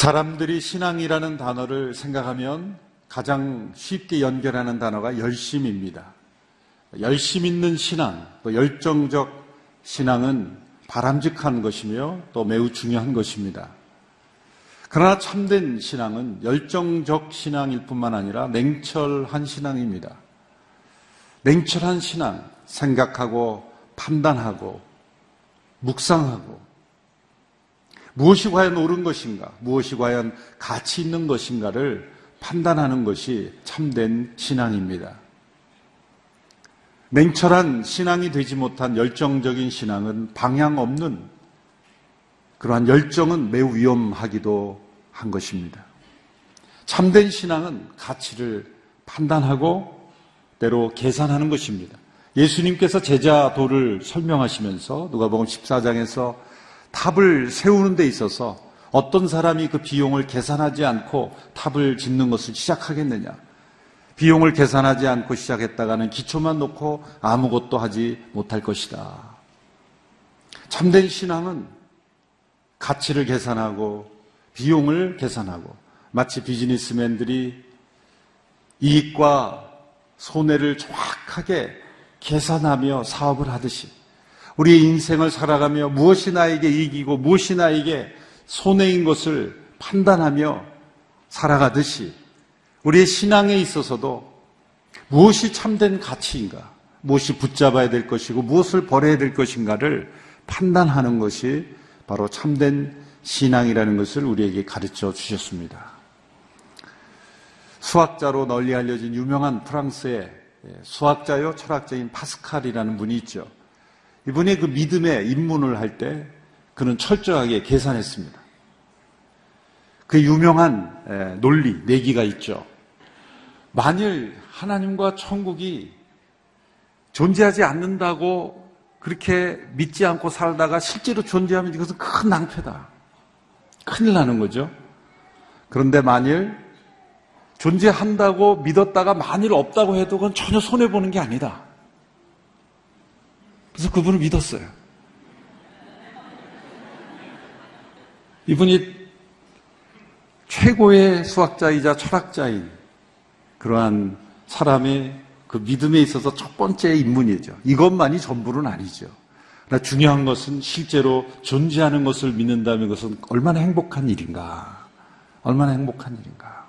사람들이 신앙이라는 단어를 생각하면 가장 쉽게 연결하는 단어가 열심입니다. 열심 있는 신앙, 또 열정적 신앙은 바람직한 것이며 또 매우 중요한 것입니다. 그러나 참된 신앙은 열정적 신앙일 뿐만 아니라 냉철한 신앙입니다. 냉철한 신앙, 생각하고 판단하고 묵상하고 무엇이 과연 옳은 것인가, 무엇이 과연 가치 있는 것인가를 판단하는 것이 참된 신앙입니다. 냉철한 신앙이 되지 못한 열정적인 신앙은 방향 없는 그러한 열정은 매우 위험하기도 한 것입니다. 참된 신앙은 가치를 판단하고 때로 계산하는 것입니다. 예수님께서 제자도를 설명하시면서 누가복음 14장에서 탑을 세우는 데 있어서 어떤 사람이 그 비용을 계산하지 않고 탑을 짓는 것을 시작하겠느냐? 비용을 계산하지 않고 시작했다가는 기초만 놓고 아무것도 하지 못할 것이다. 참된 신앙은 가치를 계산하고 비용을 계산하고 마치 비즈니스맨들이 이익과 손해를 정확하게 계산하며 사업을 하듯이 우리의 인생을 살아가며 무엇이 나에게 이익이고 무엇이 나에게 손해인 것을 판단하며 살아가듯이 우리의 신앙에 있어서도 무엇이 참된 가치인가, 무엇이 붙잡아야 될 것이고 무엇을 버려야 될 것인가를 판단하는 것이 바로 참된 신앙이라는 것을 우리에게 가르쳐 주셨습니다. 수학자로 널리 알려진 유명한 프랑스의 수학자요 철학자인 파스칼이라는 분이 있죠. 이분이 그 믿음의 입문을 할 때 그는 철저하게 계산했습니다. 그 유명한 논리, 내기가 있죠. 만일 하나님과 천국이 존재하지 않는다고 그렇게 믿지 않고 살다가 실제로 존재하면 이것은 큰 낭패다. 큰일 나는 거죠. 그런데 만일 존재한다고 믿었다가 만일 없다고 해도 그건 전혀 손해보는 게 아니다. 그래서 그분을 믿었어요. 이분이 최고의 수학자이자 철학자인 그러한 사람의 그 믿음에 있어서 첫 번째 인문이죠. 이것만이 전부는 아니죠. 그러나 중요한 것은 실제로 존재하는 것을 믿는다면 그것은 얼마나 행복한 일인가. 얼마나 행복한 일인가.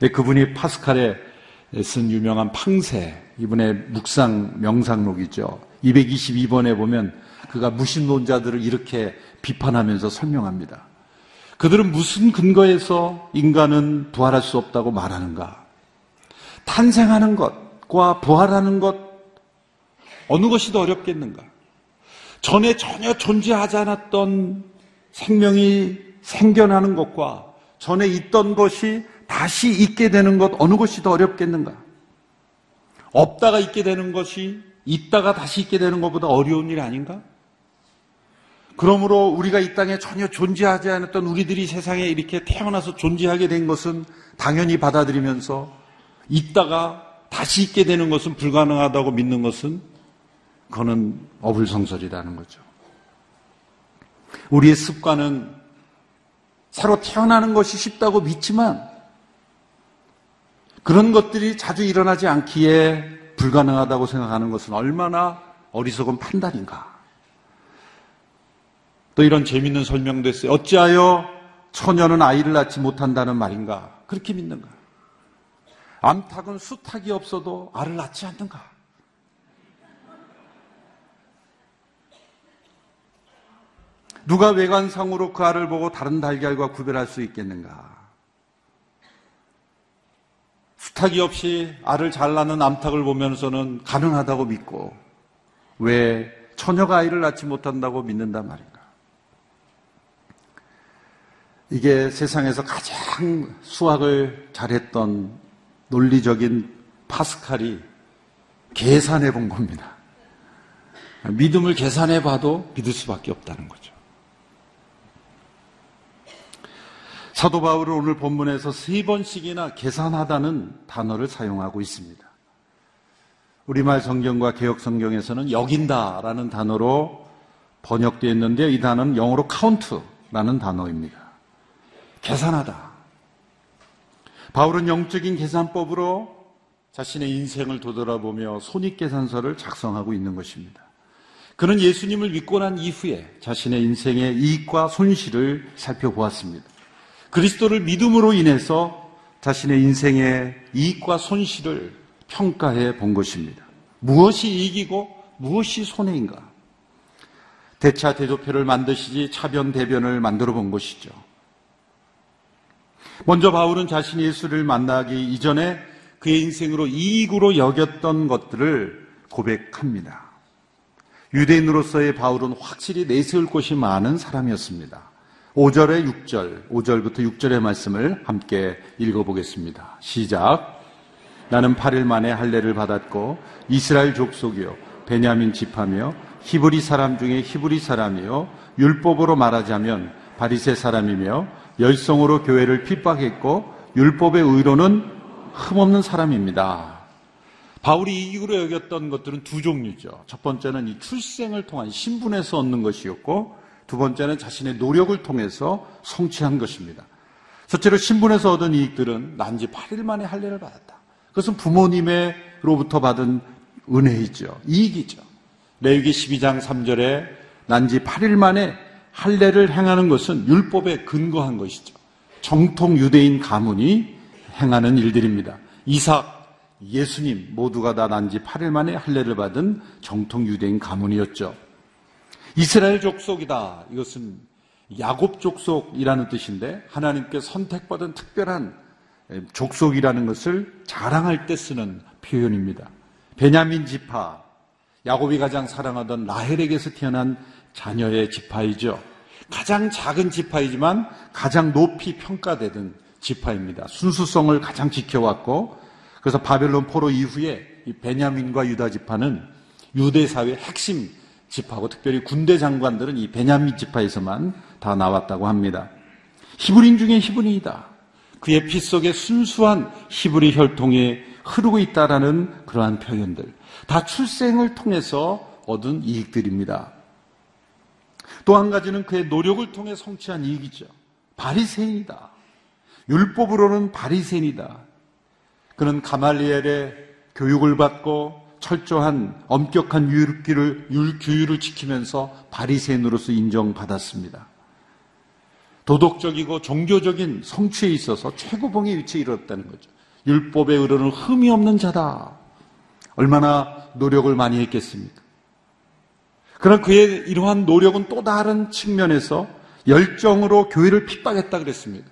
네, 그분이 파스칼에 쓴 유명한 팡세, 이분의 묵상 명상록이죠. 222번에 보면 그가 무신론자들을 이렇게 비판하면서 설명합니다. 그들은 무슨 근거에서 인간은 부활할 수 없다고 말하는가? 탄생하는 것과 부활하는 것, 어느 것이 더 어렵겠는가? 전에 전혀 존재하지 않았던 생명이 생겨나는 것과 전에 있던 것이 다시 있게 되는 것, 어느 것이 더 어렵겠는가? 없다가 있게 되는 것이 있다가 다시 있게 되는 것보다 어려운 일 아닌가? 그러므로 우리가 이 땅에 전혀 존재하지 않았던 우리들이 세상에 이렇게 태어나서 존재하게 된 것은 당연히 받아들이면서 있다가 다시 있게 되는 것은 불가능하다고 믿는 것은 그거는 어불성설이라는 거죠. 우리의 습관은 새로 태어나는 것이 쉽다고 믿지만 그런 것들이 자주 일어나지 않기에 불가능하다고 생각하는 것은 얼마나 어리석은 판단인가. 또 이런 재밌는 설명도 했어요. 어찌하여 처녀는 아이를 낳지 못한다는 말인가? 그렇게 믿는가? 암탉은 수탉이 없어도 알을 낳지 않는가? 누가 외관상으로 그 알을 보고 다른 달걀과 구별할 수 있겠는가? 수탉이 없이 알을 잘 낳는 암탉을 보면서는 가능하다고 믿고 왜 처녀가 아이를 낳지 못한다고 믿는단 말인가? 이게 세상에서 가장 수학을 잘했던 논리적인 파스칼이 계산해 본 겁니다. 믿음을 계산해 봐도 믿을 수밖에 없다는 거죠. 사도 바울은 오늘 본문에서 세 번씩이나 계산하다는 단어를 사용하고 있습니다. 우리말 성경과 개혁 성경에서는 여긴다라는 단어로 번역되어 있는데 이 단어는 영어로 count라는 단어입니다. 계산하다. 바울은 영적인 계산법으로 자신의 인생을 되돌아보며 손익계산서를 작성하고 있는 것입니다. 그는 예수님을 믿고 난 이후에 자신의 인생의 이익과 손실을 살펴보았습니다. 그리스도를 믿음으로 인해서 자신의 인생의 이익과 손실을 평가해 본 것입니다. 무엇이 이익이고 무엇이 손해인가? 대차 대조표를 만드시지 차변 대변을 만들어 본 것이죠. 먼저 바울은 자신이 예수를 만나기 이전에 그의 인생으로 이익으로 여겼던 것들을 고백합니다. 유대인으로서의 바울은 확실히 내세울 곳이 많은 사람이었습니다. 5절에 6절, 5절부터 6절의 말씀을 함께 읽어보겠습니다. 시작. 나는 8일 만에 할례를 받았고 이스라엘 족속이요 베냐민 집하며 히브리 사람 중에 히브리 사람이요 율법으로 말하자면 바리새 사람이며 열성으로 교회를 핍박했고 율법의 의로는 흠없는 사람입니다. 바울이 이익으로 여겼던 것들은 두 종류죠. 첫 번째는 이 출생을 통한 신분에서 얻는 것이었고 두 번째는 자신의 노력을 통해서 성취한 것입니다. 첫째로 신분에서 얻은 이익들은 난지 8일 만에 할례를 받았다. 그것은 부모님의로부터 받은 은혜이죠. 이익이죠. 레위기 12장 3절에 난지 8일 만에 할례를 행하는 것은 율법에 근거한 것이죠. 정통 유대인 가문이 행하는 일들입니다. 이삭, 예수님 모두가 다 난지 8일 만에 할례를 받은 정통 유대인 가문이었죠. 이스라엘 족속이다. 이것은 야곱 족속이라는 뜻인데 하나님께 선택받은 특별한 족속이라는 것을 자랑할 때 쓰는 표현입니다. 베냐민 지파, 야곱이 가장 사랑하던 라헬에게서 태어난 자녀의 지파이죠. 가장 작은 지파이지만 가장 높이 평가되던 지파입니다. 순수성을 가장 지켜왔고 그래서 바벨론 포로 이후에 이 베냐민과 유다 지파는 유대 사회의 핵심 지파고 특별히 군대 장관들은 이 베냐민 지파에서만 다 나왔다고 합니다. 히브린 중에 히브리이다. 그의 피 속에 순수한 히브리 혈통이 흐르고 있다라는 그러한 표현들. 다 출생을 통해서 얻은 이익들입니다. 또 한 가지는 그의 노력을 통해 성취한 이익이죠. 바리새인이다. 율법으로는 바리새인이다. 그는 가말리엘의 교육을 받고 철저한 엄격한 율기를 율규율을 지키면서 바리새인으로서 인정받았습니다. 도덕적이고 종교적인 성취에 있어서 최고봉의 위치에 이르렀다는 거죠. 율법에 의로는 흠이 없는 자다. 얼마나 노력을 많이 했겠습니까? 그러나 그의 이러한 노력은 또 다른 측면에서 열정으로 교회를 핍박했다 그랬습니다.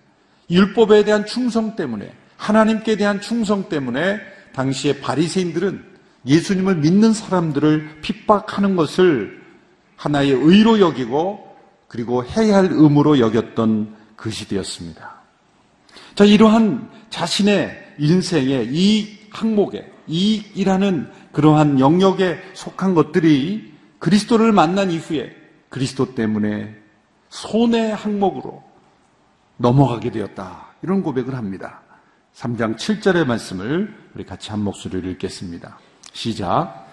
율법에 대한 충성 때문에 하나님께 대한 충성 때문에 당시의 바리새인들은 예수님을 믿는 사람들을 핍박하는 것을 하나의 의로 여기고 그리고 해야 할 의무로 여겼던 그 시대였습니다. 자, 이러한 자신의 인생의 이 항목에 이익이라는 그러한 영역에 속한 것들이 그리스도를 만난 이후에 그리스도 때문에 손의 항목으로 넘어가게 되었다. 이런 고백을 합니다. 3장 7절의 말씀을 우리 같이 한 목소리를 읽겠습니다. 시작.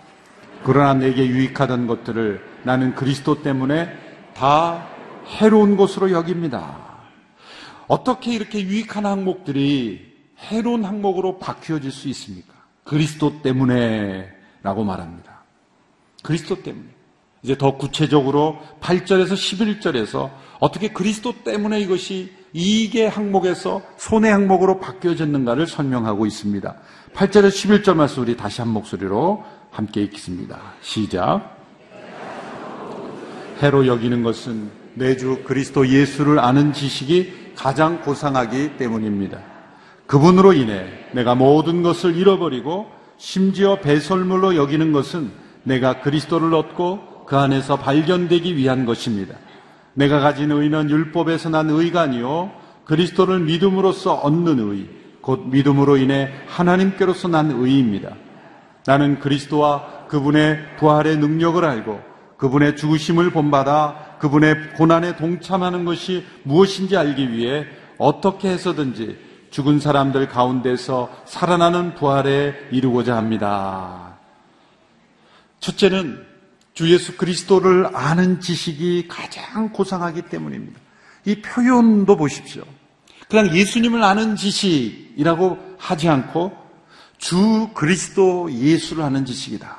그러나 내게 유익하던 것들을 나는 그리스도 때문에 다 해로운 것으로 여깁니다. 어떻게 이렇게 유익한 항목들이 해로운 항목으로 바뀌어질 수 있습니까? 그리스도 때문에 라고 말합니다. 그리스도 때문에. 이제 더 구체적으로 8절에서 11절에서 어떻게 그리스도 때문에 이것이 이익의 항목에서 손의 항목으로 바뀌어졌는가를 설명하고 있습니다. 8절에 11절 말씀 우리 다시 한 목소리로 함께 읽겠습니다. 시작. 해로 여기는 것은 내 주 그리스도 예수를 아는 지식이 가장 고상하기 때문입니다. 그분으로 인해 내가 모든 것을 잃어버리고 심지어 배설물로 여기는 것은 내가 그리스도를 얻고 그 안에서 발견되기 위한 것입니다. 내가 가진 의는 율법에서 난 의가 아니요 그리스도를 믿음으로써 얻는 의, 곧 믿음으로 인해 하나님께로서 난 의입니다. 나는 그리스도와 그분의 부활의 능력을 알고 그분의 죽으심을 본받아 그분의 고난에 동참하는 것이 무엇인지 알기 위해 어떻게 해서든지 죽은 사람들 가운데서 살아나는 부활에 이루고자 합니다. 첫째는 주 예수 그리스도를 아는 지식이 가장 고상하기 때문입니다. 이 표현도 보십시오. 그냥 예수님을 아는 지식이라고 하지 않고 주 그리스도 예수를 아는 지식이다.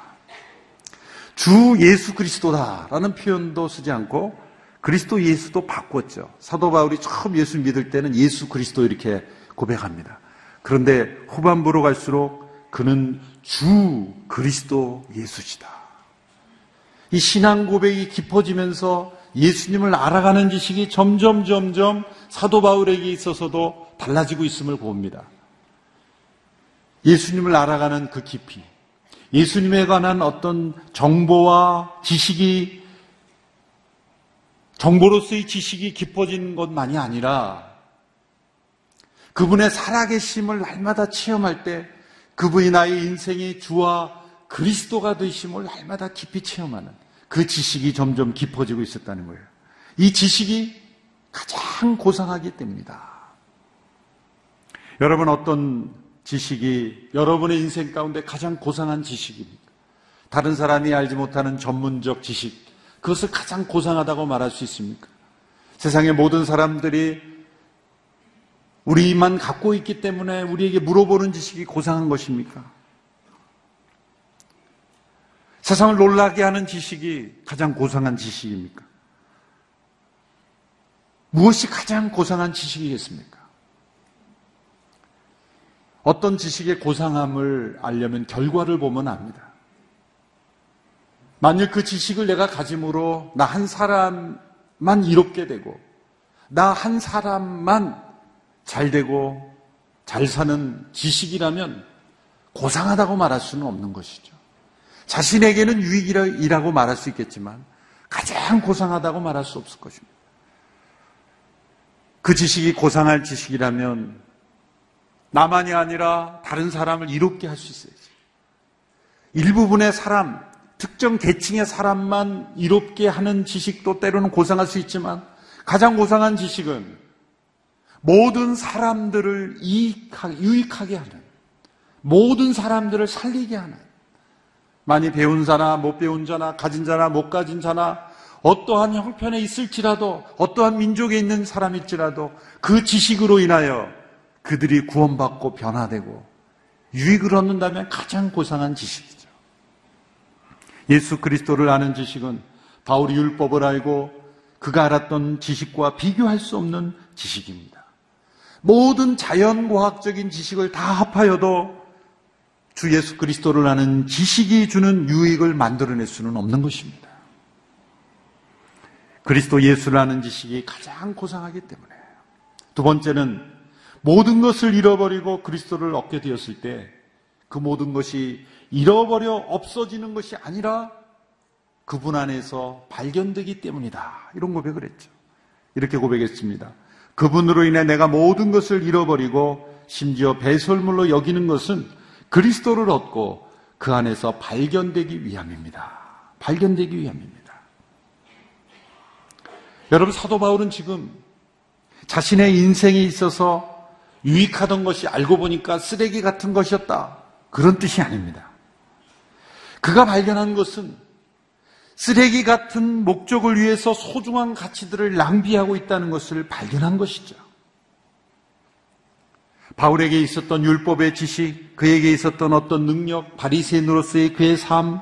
주 예수 그리스도다라는 표현도 쓰지 않고 그리스도 예수도 바꿨죠. 사도 바울이 처음 예수 믿을 때는 예수 그리스도 이렇게 고백합니다. 그런데 후반부로 갈수록 그는 주 그리스도 예수시다. 이 신앙 고백이 깊어지면서 예수님을 알아가는 지식이 점점 점점 사도 바울에게 있어서도 달라지고 있음을 봅니다. 예수님을 알아가는 그 깊이, 예수님에 관한 어떤 정보와 지식이 정보로서의 지식이 깊어진 것만이 아니라 그분의 살아계심을 날마다 체험할 때 그분이 나의 인생의 주와 그리스도가 되심을 날마다 깊이 체험하는 그 지식이 점점 깊어지고 있었다는 거예요. 이 지식이 가장 고상하기 때문이다. 여러분 어떤 지식이 여러분의 인생 가운데 가장 고상한 지식입니까? 다른 사람이 알지 못하는 전문적 지식, 그것을 가장 고상하다고 말할 수 있습니까? 세상의 모든 사람들이 우리만 갖고 있기 때문에 우리에게 물어보는 지식이 고상한 것입니까? 세상을 놀라게 하는 지식이 가장 고상한 지식입니까? 무엇이 가장 고상한 지식이겠습니까? 어떤 지식의 고상함을 알려면 결과를 보면 압니다. 만일 그 지식을 내가 가짐으로 나 한 사람만 이롭게 되고 나 한 사람만 잘 되고 잘 사는 지식이라면 고상하다고 말할 수는 없는 것이죠. 자신에게는 유익이라고 말할 수 있겠지만 가장 고상하다고 말할 수 없을 것입니다. 그 지식이 고상할 지식이라면 나만이 아니라 다른 사람을 이롭게 할 수 있어야지. 일부분의 사람, 특정 계층의 사람만 이롭게 하는 지식도 때로는 고상할 수 있지만 가장 고상한 지식은 모든 사람들을 이익하게, 유익하게 하는 모든 사람들을 살리게 하는 많이 배운 자나 못 배운 자나 가진 자나 못 가진 자나 어떠한 형편에 있을지라도 어떠한 민족에 있는 사람일지라도 그 지식으로 인하여 그들이 구원받고 변화되고 유익을 얻는다면 가장 고상한 지식이죠. 예수 그리스도를 아는 지식은 바울이 율법을 알고 그가 알았던 지식과 비교할 수 없는 지식입니다. 모든 자연과학적인 지식을 다 합하여도 주 예수 그리스도를 아는 지식이 주는 유익을 만들어낼 수는 없는 것입니다. 그리스도 예수를 아는 지식이 가장 고상하기 때문에. 두 번째는 모든 것을 잃어버리고 그리스도를 얻게 되었을 때 그 모든 것이 잃어버려 없어지는 것이 아니라 그분 안에서 발견되기 때문이다. 이런 고백을 했죠. 이렇게 고백했습니다. 그분으로 인해 내가 모든 것을 잃어버리고 심지어 배설물로 여기는 것은 그리스도를 얻고 그 안에서 발견되기 위함입니다. 발견되기 위함입니다. 여러분 사도 바울은 지금 자신의 인생에 있어서 유익하던 것이 알고 보니까 쓰레기 같은 것이었다. 그런 뜻이 아닙니다. 그가 발견한 것은 쓰레기 같은 목적을 위해서 소중한 가치들을 낭비하고 있다는 것을 발견한 것이죠. 바울에게 있었던 율법의 지식, 그에게 있었던 어떤 능력, 바리새인으로서의 그의 삶,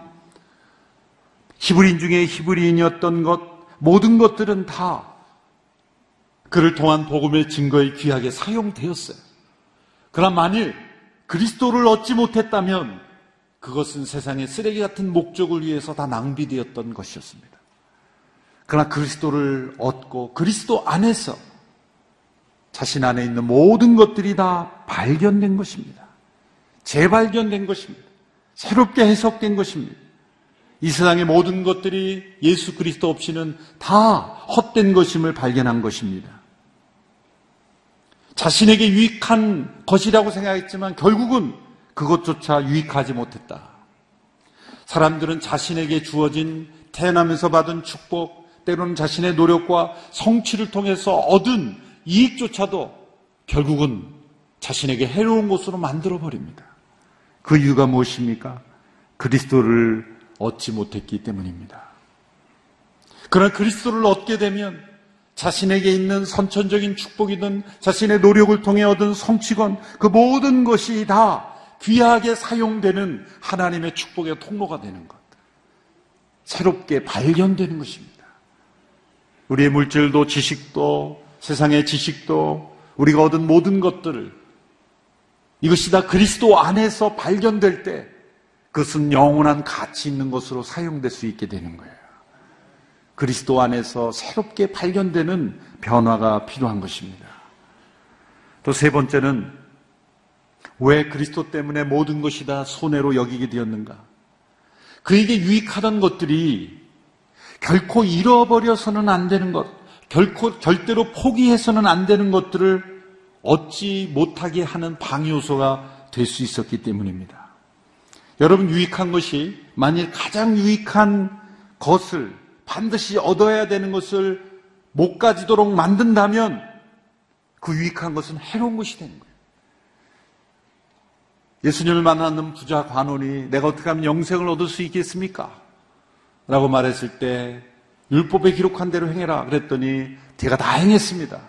히브리인 중에 히브리인이었던 것, 모든 것들은 다 그를 통한 복음의 증거에 귀하게 사용되었어요. 그러나 만일 그리스도를 얻지 못했다면 그것은 세상의 쓰레기 같은 목적을 위해서 다 낭비되었던 것이었습니다. 그러나 그리스도를 얻고 그리스도 안에서 자신 안에 있는 모든 것들이 다 발견된 것입니다. 재발견된 것입니다. 새롭게 해석된 것입니다. 이 세상의 모든 것들이 예수 그리스도 없이는 다 헛된 것임을 발견한 것입니다. 자신에게 유익한 것이라고 생각했지만 결국은 그것조차 유익하지 못했다. 사람들은 자신에게 주어진 태어나면서 받은 축복, 때로는 자신의 노력과 성취를 통해서 얻은 이익조차도 결국은 자신에게 해로운 것으로 만들어 버립니다. 그 이유가 무엇입니까? 그리스도를 얻지 못했기 때문입니다. 그러나 그리스도를 얻게 되면 자신에게 있는 선천적인 축복이든 자신의 노력을 통해 얻은 성취건 그 모든 것이 다 귀하게 사용되는 하나님의 축복의 통로가 되는 것. 새롭게 발견되는 것입니다. 우리의 물질도 지식도 세상의 지식도 우리가 얻은 모든 것들을 이것이 다 그리스도 안에서 발견될 때 그것은 영원한 가치 있는 것으로 사용될 수 있게 되는 거예요. 그리스도 안에서 새롭게 발견되는 변화가 필요한 것입니다. 또 세 번째는 왜 그리스도 때문에 모든 것이 다 손해로 여기게 되었는가? 그에게 유익하던 것들이 결코 잃어버려서는 안 되는 것, 결코 절대로 포기해서는 안 되는 것들을 얻지 못하게 하는 방해 요소가 될 수 있었기 때문입니다. 여러분 유익한 것이 만일 가장 유익한 것을 반드시 얻어야 되는 것을 못 가지도록 만든다면 그 유익한 것은 해로운 것이 되는 거예요. 예수님을 만나는 부자 관원이 내가 어떻게 하면 영생을 얻을 수 있겠습니까? 라고 말했을 때 율법에 기록한 대로 행해라 그랬더니 제가 다 행했습니다.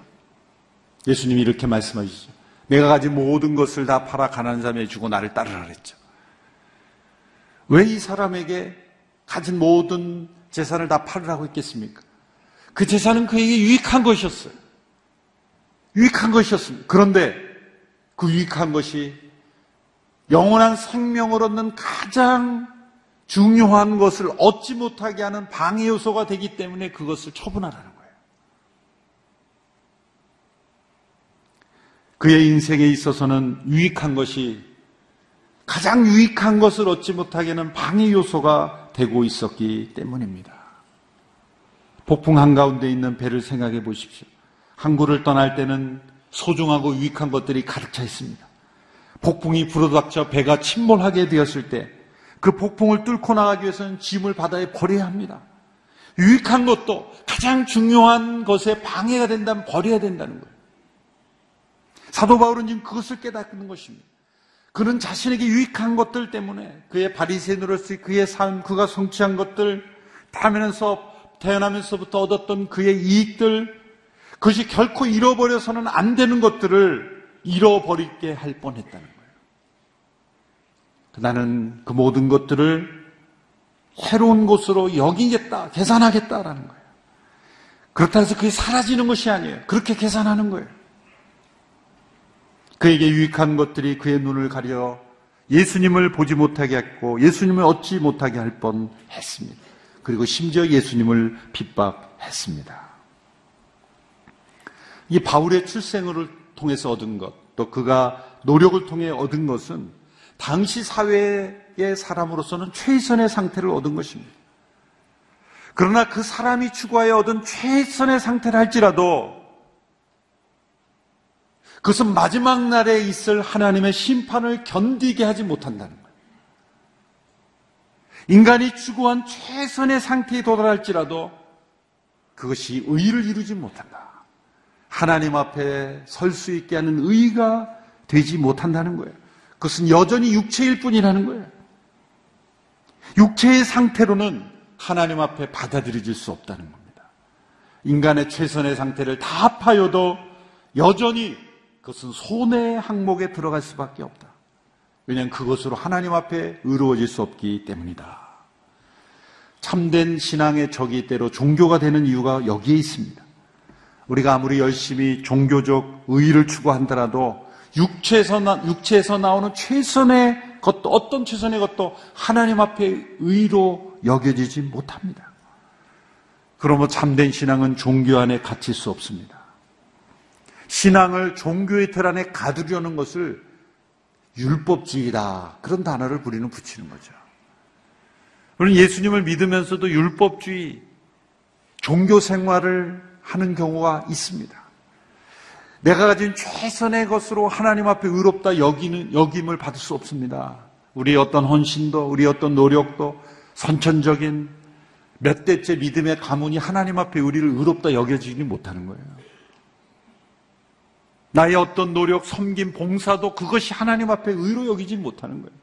예수님이 이렇게 말씀하시죠. 내가 가진 모든 것을 다 팔아 가난한 사람에 주고 나를 따르라 그랬죠. 왜 이 사람에게 가진 모든 재산을 다 팔으라고 했겠습니까? 그 재산은 그에게 유익한 것이었어요. 유익한 것이었습니다. 그런데 그 유익한 것이 영원한 생명을 얻는 가장 중요한 것을 얻지 못하게 하는 방해 요소가 되기 때문에 그것을 처분하라는 거예요. 그의 인생에 있어서는 유익한 것이 가장 유익한 것을 얻지 못하게 하는 방해 요소가 되고 있었기 때문입니다. 폭풍 한가운데 있는 배를 생각해 보십시오. 항구를 떠날 때는 소중하고 유익한 것들이 가득 차 있습니다. 폭풍이 불어닥쳐 배가 침몰하게 되었을 때 그 폭풍을 뚫고 나가기 위해서는 짐을 바다에 버려야 합니다. 유익한 것도 가장 중요한 것에 방해가 된다면 버려야 된다는 거예요. 사도 바울은 지금 그것을 깨닫는 것입니다. 그는 자신에게 유익한 것들 때문에 그의 바리새인으로서 그의 삶, 그가 성취한 것들, 태어나면서 태어나면서부터 얻었던 그의 이익들, 그것이 결코 잃어버려서는 안 되는 것들을 잃어버리게 할 뻔했다는 거예요. 나는 그 모든 것들을 새로운 곳으로 여기겠다, 계산하겠다라는 거예요. 그렇다 해서 그게 사라지는 것이 아니에요. 그렇게 계산하는 거예요. 그에게 유익한 것들이 그의 눈을 가려 예수님을 보지 못하게 했고 예수님을 얻지 못하게 할 뻔 했습니다. 그리고 심지어 예수님을 핍박했습니다. 이 바울의 출생을 통해서 얻은 것, 또 그가 노력을 통해 얻은 것은 당시 사회의 사람으로서는 최선의 상태를 얻은 것입니다. 그러나 그 사람이 추구하여 얻은 최선의 상태를 할지라도 그것은 마지막 날에 있을 하나님의 심판을 견디게 하지 못한다는 거예요. 인간이 추구한 최선의 상태에 도달할지라도 그것이 의를 이루지 못한다. 하나님 앞에 설 수 있게 하는 의가 되지 못한다는 거예요. 그것은 여전히 육체일 뿐이라는 거예요. 육체의 상태로는 하나님 앞에 받아들여질 수 없다는 겁니다. 인간의 최선의 상태를 다 합하여도 여전히 그것은 손해의 항목에 들어갈 수밖에 없다. 왜냐하면 그것으로 하나님 앞에 의로워질 수 없기 때문이다. 참된 신앙의 적이 때로 종교가 되는 이유가 여기에 있습니다. 우리가 아무리 열심히 종교적 의의를 추구한다라도 육체에서, 나, 육체에서 나오는 최선의 것도 어떤 최선의 것도 하나님 앞에 의로 여겨지지 못합니다. 그러므로 참된 신앙은 종교 안에 갇힐 수 없습니다. 신앙을 종교의 틀 안에 가두려는 것을 율법주의다. 그런 단어를 우리는 붙이는 거죠. 우리는 예수님을 믿으면서도 율법주의, 종교 생활을 하는 경우가 있습니다. 내가 가진 최선의 것으로 하나님 앞에 의롭다 여기는, 여김을 받을 수 없습니다. 우리의 어떤 헌신도, 우리의 어떤 노력도, 선천적인 몇 대째 믿음의 가문이 하나님 앞에 우리를 의롭다 여겨지지 못하는 거예요. 나의 어떤 노력, 섬김, 봉사도 그것이 하나님 앞에 의로 여기지 못하는 거예요.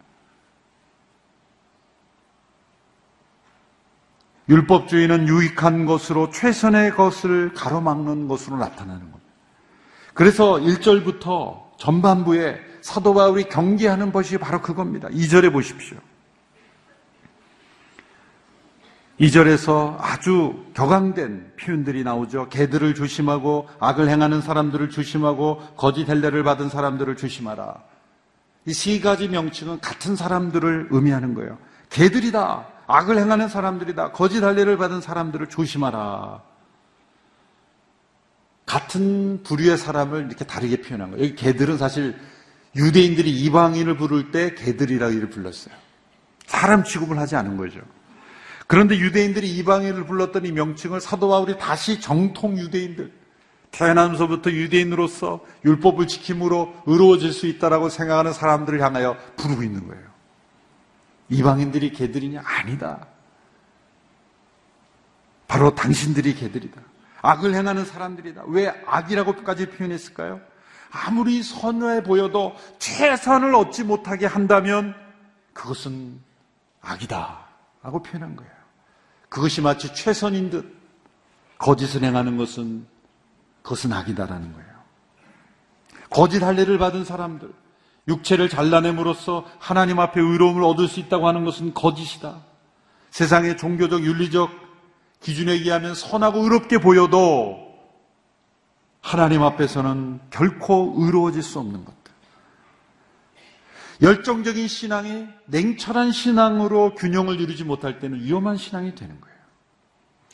율법주의는 유익한 것으로 최선의 것을 가로막는 것으로 나타나는 겁니다. 그래서 1절부터 전반부에 사도 바울이 경계하는 것이 바로 그겁니다. 2절에 보십시오. 2절에서 아주 격앙된 표현들이 나오죠. 개들을 조심하고 악을 행하는 사람들을 조심하고 거짓 헬레를 받은 사람들을 조심하라. 이 세 가지 명칭은 같은 사람들을 의미하는 거예요. 개들이다. 악을 행하는 사람들이다. 거짓 할례를 받은 사람들을 조심하라. 같은 부류의 사람을 이렇게 다르게 표현한 거예요. 여기 개들은 사실 유대인들이 이방인을 부를 때 개들이라고 이를 불렀어요. 사람 취급을 하지 않은 거죠. 그런데 유대인들이 이방인을 불렀던 이 명칭을 사도 바울이 다시 정통 유대인들, 태어나면서부터 유대인으로서 율법을 지킴으로 의로워질 수 있다라고 생각하는 사람들을 향하여 부르고 있는 거예요. 이방인들이 개들이냐? 아니다. 바로 당신들이 개들이다. 악을 행하는 사람들이다. 왜 악이라고까지 표현했을까요? 아무리 선해 보여도 최선을 얻지 못하게 한다면 그것은 악이다. 라고 표현한 거예요. 그것이 마치 최선인 듯 거짓을 행하는 것은 그것은 악이다라는 거예요. 거짓 할례를 받은 사람들, 육체를 잘라냄으로써 하나님 앞에 의로움을 얻을 수 있다고 하는 것은 거짓이다. 세상의 종교적 윤리적 기준에 의하면 선하고 의롭게 보여도 하나님 앞에서는 결코 의로워질 수 없는 것들. 열정적인 신앙이 냉철한 신앙으로 균형을 이루지 못할 때는 위험한 신앙이 되는 거예요.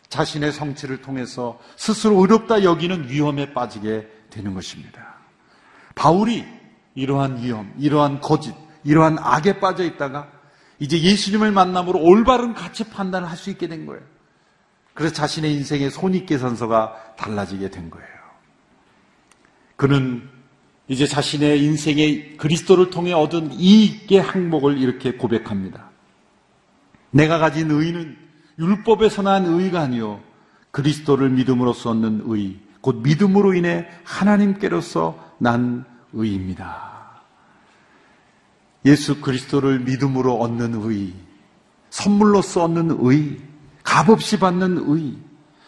자신의 성취를 통해서 스스로 의롭다 여기는 위험에 빠지게 되는 것입니다. 바울이 이러한 위험, 이러한 거짓, 이러한 악에 빠져 있다가 이제 예수님을 만남으로 올바른 가치 판단을 할 수 있게 된 거예요. 그래서 자신의 인생의 손익계산서가 달라지게 된 거예요. 그는 이제 자신의 인생의 그리스도를 통해 얻은 이익의 항목을 이렇게 고백합니다. 내가 가진 의는 율법에서 난 의가 아니요 그리스도를 믿음으로써 얻는 의, 곧 믿음으로 인해 하나님께로서 난 의입니다. 예수 그리스도를 믿음으로 얻는 의, 선물로서 얻는 의, 값 없이 받는 의,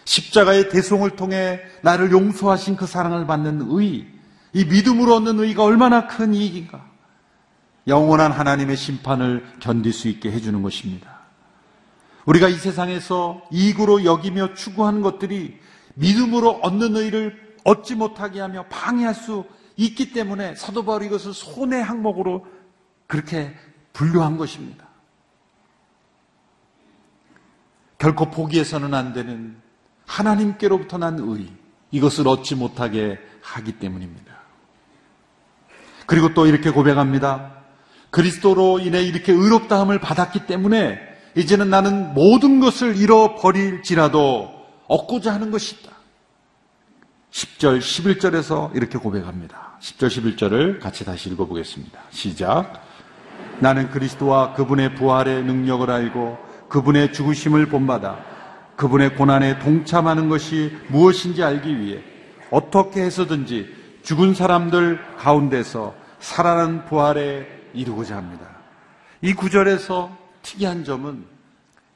십자가의 대송을 통해 나를 용서하신 그 사랑을 받는 의, 이 믿음으로 얻는 의가 얼마나 큰 이익인가. 영원한 하나님의 심판을 견딜 수 있게 해주는 것입니다. 우리가 이 세상에서 이익으로 여기며 추구하는 것들이 믿음으로 얻는 의를 얻지 못하게 하며 방해할 수 있기 때문에 사도 바울이 이것을 손해 항목으로 그렇게 분류한 것입니다. 결코 포기해서는 안 되는 하나님께로부터 난 의, 이것을 얻지 못하게 하기 때문입니다. 그리고 또 이렇게 고백합니다. 그리스도로 인해 이렇게 의롭다함을 받았기 때문에 이제는 나는 모든 것을 잃어버릴지라도 얻고자 하는 것이 있다. 10절, 11절에서 이렇게 고백합니다. 10절, 11절을 같이 다시 읽어보겠습니다. 시작. 나는 그리스도와 그분의 부활의 능력을 알고 그분의 죽으심을 본받아 그분의 고난에 동참하는 것이 무엇인지 알기 위해 어떻게 해서든지 죽은 사람들 가운데서 살아난 부활에 이루고자 합니다. 이 구절에서 특이한 점은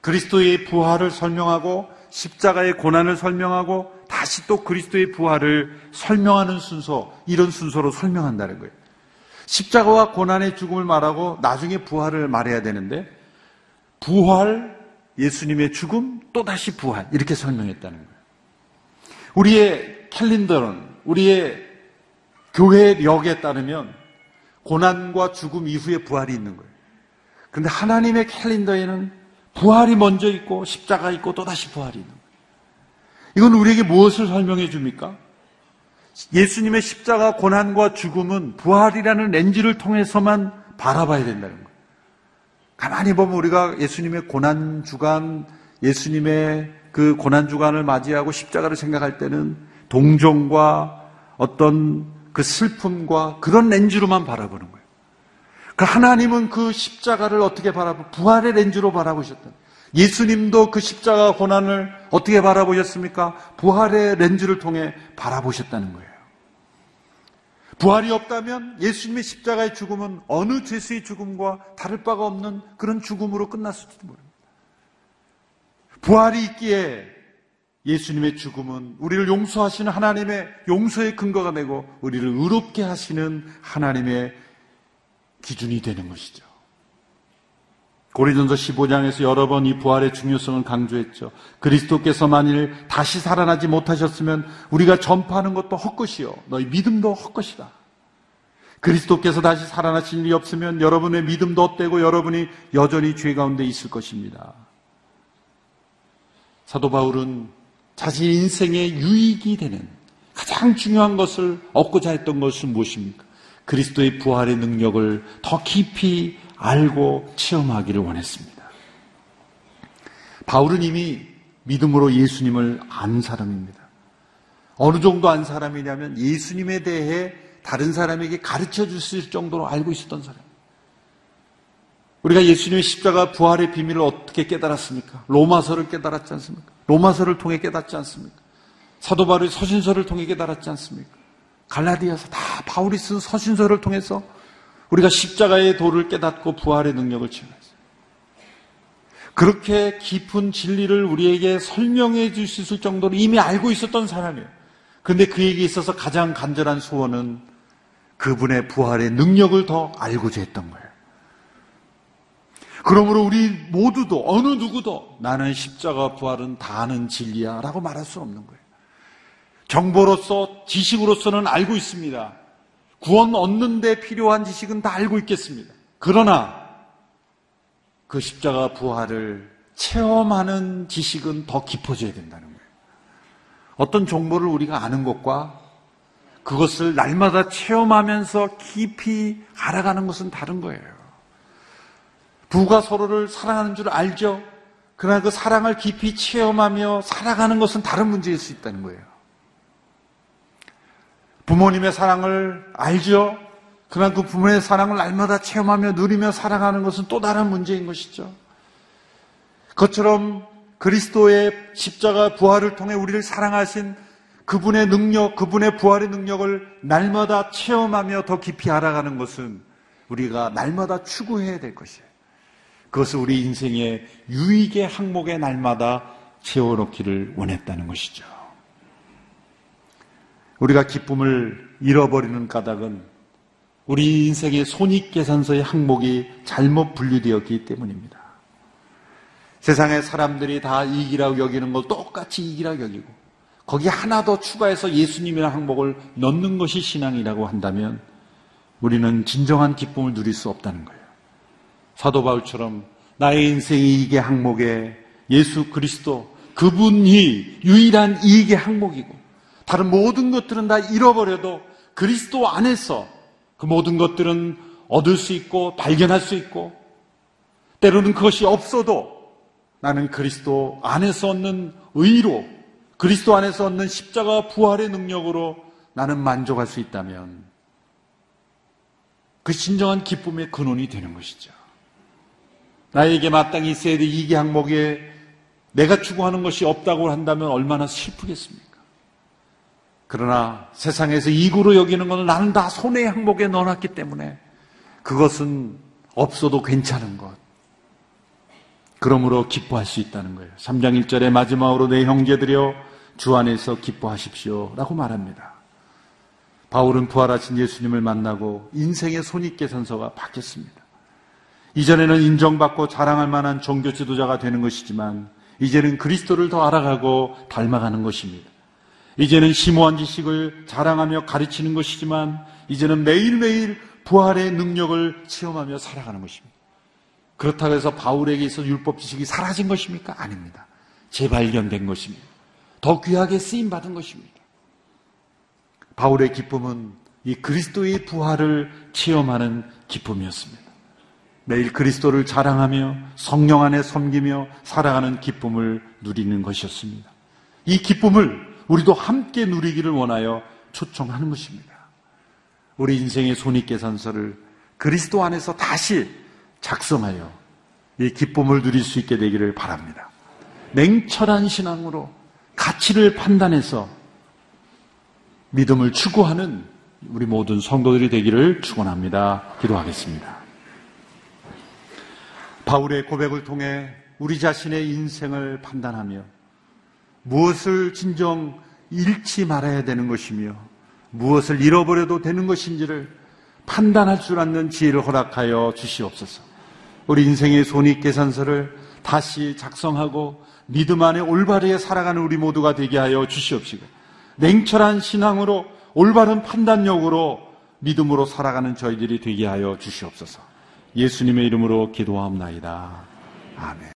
그리스도의 부활을 설명하고 십자가의 고난을 설명하고 다시 또 그리스도의 부활을 설명하는 순서, 이런 순서로 설명한다는 거예요. 십자가와 고난의 죽음을 말하고 나중에 부활을 말해야 되는데 부활, 예수님의 죽음, 또다시 부활 이렇게 설명했다는 거예요. 우리의 캘린더는 우리의 교회력에 따르면 고난과 죽음 이후에 부활이 있는 거예요. 그런데 하나님의 캘린더에는 부활이 먼저 있고 십자가 있고 또다시 부활이 있는 거예요. 이건 우리에게 무엇을 설명해 줍니까? 예수님의 십자가 고난과 죽음은 부활이라는 렌즈를 통해서만 바라봐야 된다는 거예요. 가만히 보면 우리가 예수님의 고난 주간, 예수님의 그 고난 주간을 맞이하고 십자가를 생각할 때는 동정과 어떤 그 슬픔과 그런 렌즈로만 바라보는 거예요. 그 하나님은 그 십자가를 어떻게 바라보, 부활의 렌즈로 바라보셨던. 예수님도 그 십자가 고난을 어떻게 바라보셨습니까? 부활의 렌즈를 통해 바라보셨다는 거예요. 부활이 없다면 예수님의 십자가의 죽음은 어느 죄수의 죽음과 다를 바가 없는 그런 죽음으로 끝났을지도 모릅니다. 부활이 있기에 예수님의 죽음은 우리를 용서하시는 하나님의 용서의 근거가 되고 우리를 의롭게 하시는 하나님의 기준이 되는 것이죠. 고리전서 15장에서 여러 번 이 부활의 중요성을 강조했죠. 그리스도께서 만일 다시 살아나지 못하셨으면 우리가 전파하는 것도 헛것이요. 너희 믿음도 헛것이다. 그리스도께서 다시 살아나신 일이 없으면 여러분의 믿음도 헛되고 여러분이 여전히 죄 가운데 있을 것입니다. 사도 바울은 자신 인생의 유익이 되는 가장 중요한 것을 얻고자 했던 것은 무엇입니까? 그리스도의 부활의 능력을 더 깊이 알고 체험하기를 원했습니다. 바울은 이미 믿음으로 예수님을 안 사람입니다. 어느 정도 안 사람이냐면 예수님에 대해 다른 사람에게 가르쳐 줬을 정도로 알고 있었던 사람. 우리가 예수님의 십자가 부활의 비밀을 어떻게 깨달았습니까? 로마서를 깨달았지 않습니까? 로마서를 통해 깨닫지 않습니까? 사도 바울의 서신서를 통해 깨달았지 않습니까? 갈라디아서 다 바울이 쓴 서신서를 통해서 우리가 십자가의 도를 깨닫고 부활의 능력을 체험했어요. 그렇게 깊은 진리를 우리에게 설명해 줄 수 있을 정도로 이미 알고 있었던 사람이에요. 근데 그에게 있어서 가장 간절한 소원은 그분의 부활의 능력을 더 알고자 했던 거예요. 그러므로 우리 모두도 어느 누구도 나는 십자가 부활은 다 아는 진리야 라고 말할 수 없는 거예요. 정보로서 지식으로서는 알고 있습니다. 구원 얻는 데 필요한 지식은 다 알고 있겠습니다. 그러나 그 십자가 부활을 체험하는 지식은 더 깊어져야 된다는 거예요. 어떤 정보를 우리가 아는 것과 그것을 날마다 체험하면서 깊이 알아가는 것은 다른 거예요. 부가 서로를 사랑하는 줄 알죠? 그러나 그 사랑을 깊이 체험하며 살아가는 것은 다른 문제일 수 있다는 거예요. 부모님의 사랑을 알죠? 그러나 그 부모의 사랑을 날마다 체험하며 누리며 살아가는 것은 또 다른 문제인 것이죠. 그것처럼 그리스도의 십자가 부활을 통해 우리를 사랑하신 그분의 능력, 그분의 부활의 능력을 날마다 체험하며 더 깊이 알아가는 것은 우리가 날마다 추구해야 될 것이에요. 그것을 우리 인생의 유익의 항목에 날마다 채워놓기를 원했다는 것이죠. 우리가 기쁨을 잃어버리는 까닭은 우리 인생의 손익계산서의 항목이 잘못 분류되었기 때문입니다. 세상의 사람들이 다 이익이라고 여기는 걸 똑같이 이익이라고 여기고 거기 하나 더 추가해서 예수님이라는 항목을 넣는 것이 신앙이라고 한다면 우리는 진정한 기쁨을 누릴 수 없다는 거예요. 사도 바울처럼 나의 인생의 이익의 항목에 예수 그리스도 그분이 유일한 이익의 항목이고 다른 모든 것들은 다 잃어버려도 그리스도 안에서 그 모든 것들은 얻을 수 있고 발견할 수 있고 때로는 그것이 없어도 나는 그리스도 안에서 얻는 의로 그리스도 안에서 얻는 십자가 부활의 능력으로 나는 만족할 수 있다면 그 진정한 기쁨의 근원이 되는 것이죠. 나에게 마땅히 있어야 될 이기 항목에 내가 추구하는 것이 없다고 한다면 얼마나 슬프겠습니까? 그러나 세상에서 이구로 여기는 것은 나는 다 손의 항목에 넣어놨기 때문에 그것은 없어도 괜찮은 것. 그러므로 기뻐할 수 있다는 거예요. 3장 1절에 마지막으로 내 형제들여 주 안에서 기뻐하십시오. 라고 말합니다. 바울은 부활하신 예수님을 만나고 인생의 손익계산서가 바뀌었습니다. 이전에는 인정받고 자랑할 만한 종교 지도자가 되는 것이지만 이제는 그리스도를 더 알아가고 닮아가는 것입니다. 이제는 심오한 지식을 자랑하며 가르치는 것이지만 이제는 매일매일 부활의 능력을 체험하며 살아가는 것입니다. 그렇다고 해서 바울에게 있어 율법 지식이 사라진 것입니까? 아닙니다. 재발견된 것입니다. 더 귀하게 쓰임 받은 것입니다. 바울의 기쁨은 이 그리스도의 부활을 체험하는 기쁨이었습니다. 매일 그리스도를 자랑하며 성령 안에 섬기며 살아가는 기쁨을 누리는 것이었습니다. 이 기쁨을 우리도 함께 누리기를 원하여 초청하는 것입니다. 우리 인생의 손익계산서를 그리스도 안에서 다시 작성하여 이 기쁨을 누릴 수 있게 되기를 바랍니다. 냉철한 신앙으로 가치를 판단해서 믿음을 추구하는 우리 모든 성도들이 되기를 축원합니다. 기도하겠습니다. 바울의 고백을 통해 우리 자신의 인생을 판단하며 무엇을 진정 잃지 말아야 되는 것이며 무엇을 잃어버려도 되는 것인지를 판단할 줄 아는 지혜를 허락하여 주시옵소서. 우리 인생의 손익 계산서를 다시 작성하고 믿음 안에 올바르게 살아가는 우리 모두가 되게 하여 주시옵시고 냉철한 신앙으로 올바른 판단력으로 믿음으로 살아가는 저희들이 되게 하여 주시옵소서. 예수님의 이름으로 기도하옵나이다. 아멘.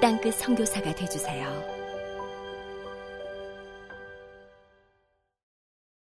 땅끝 성교사가 되주세요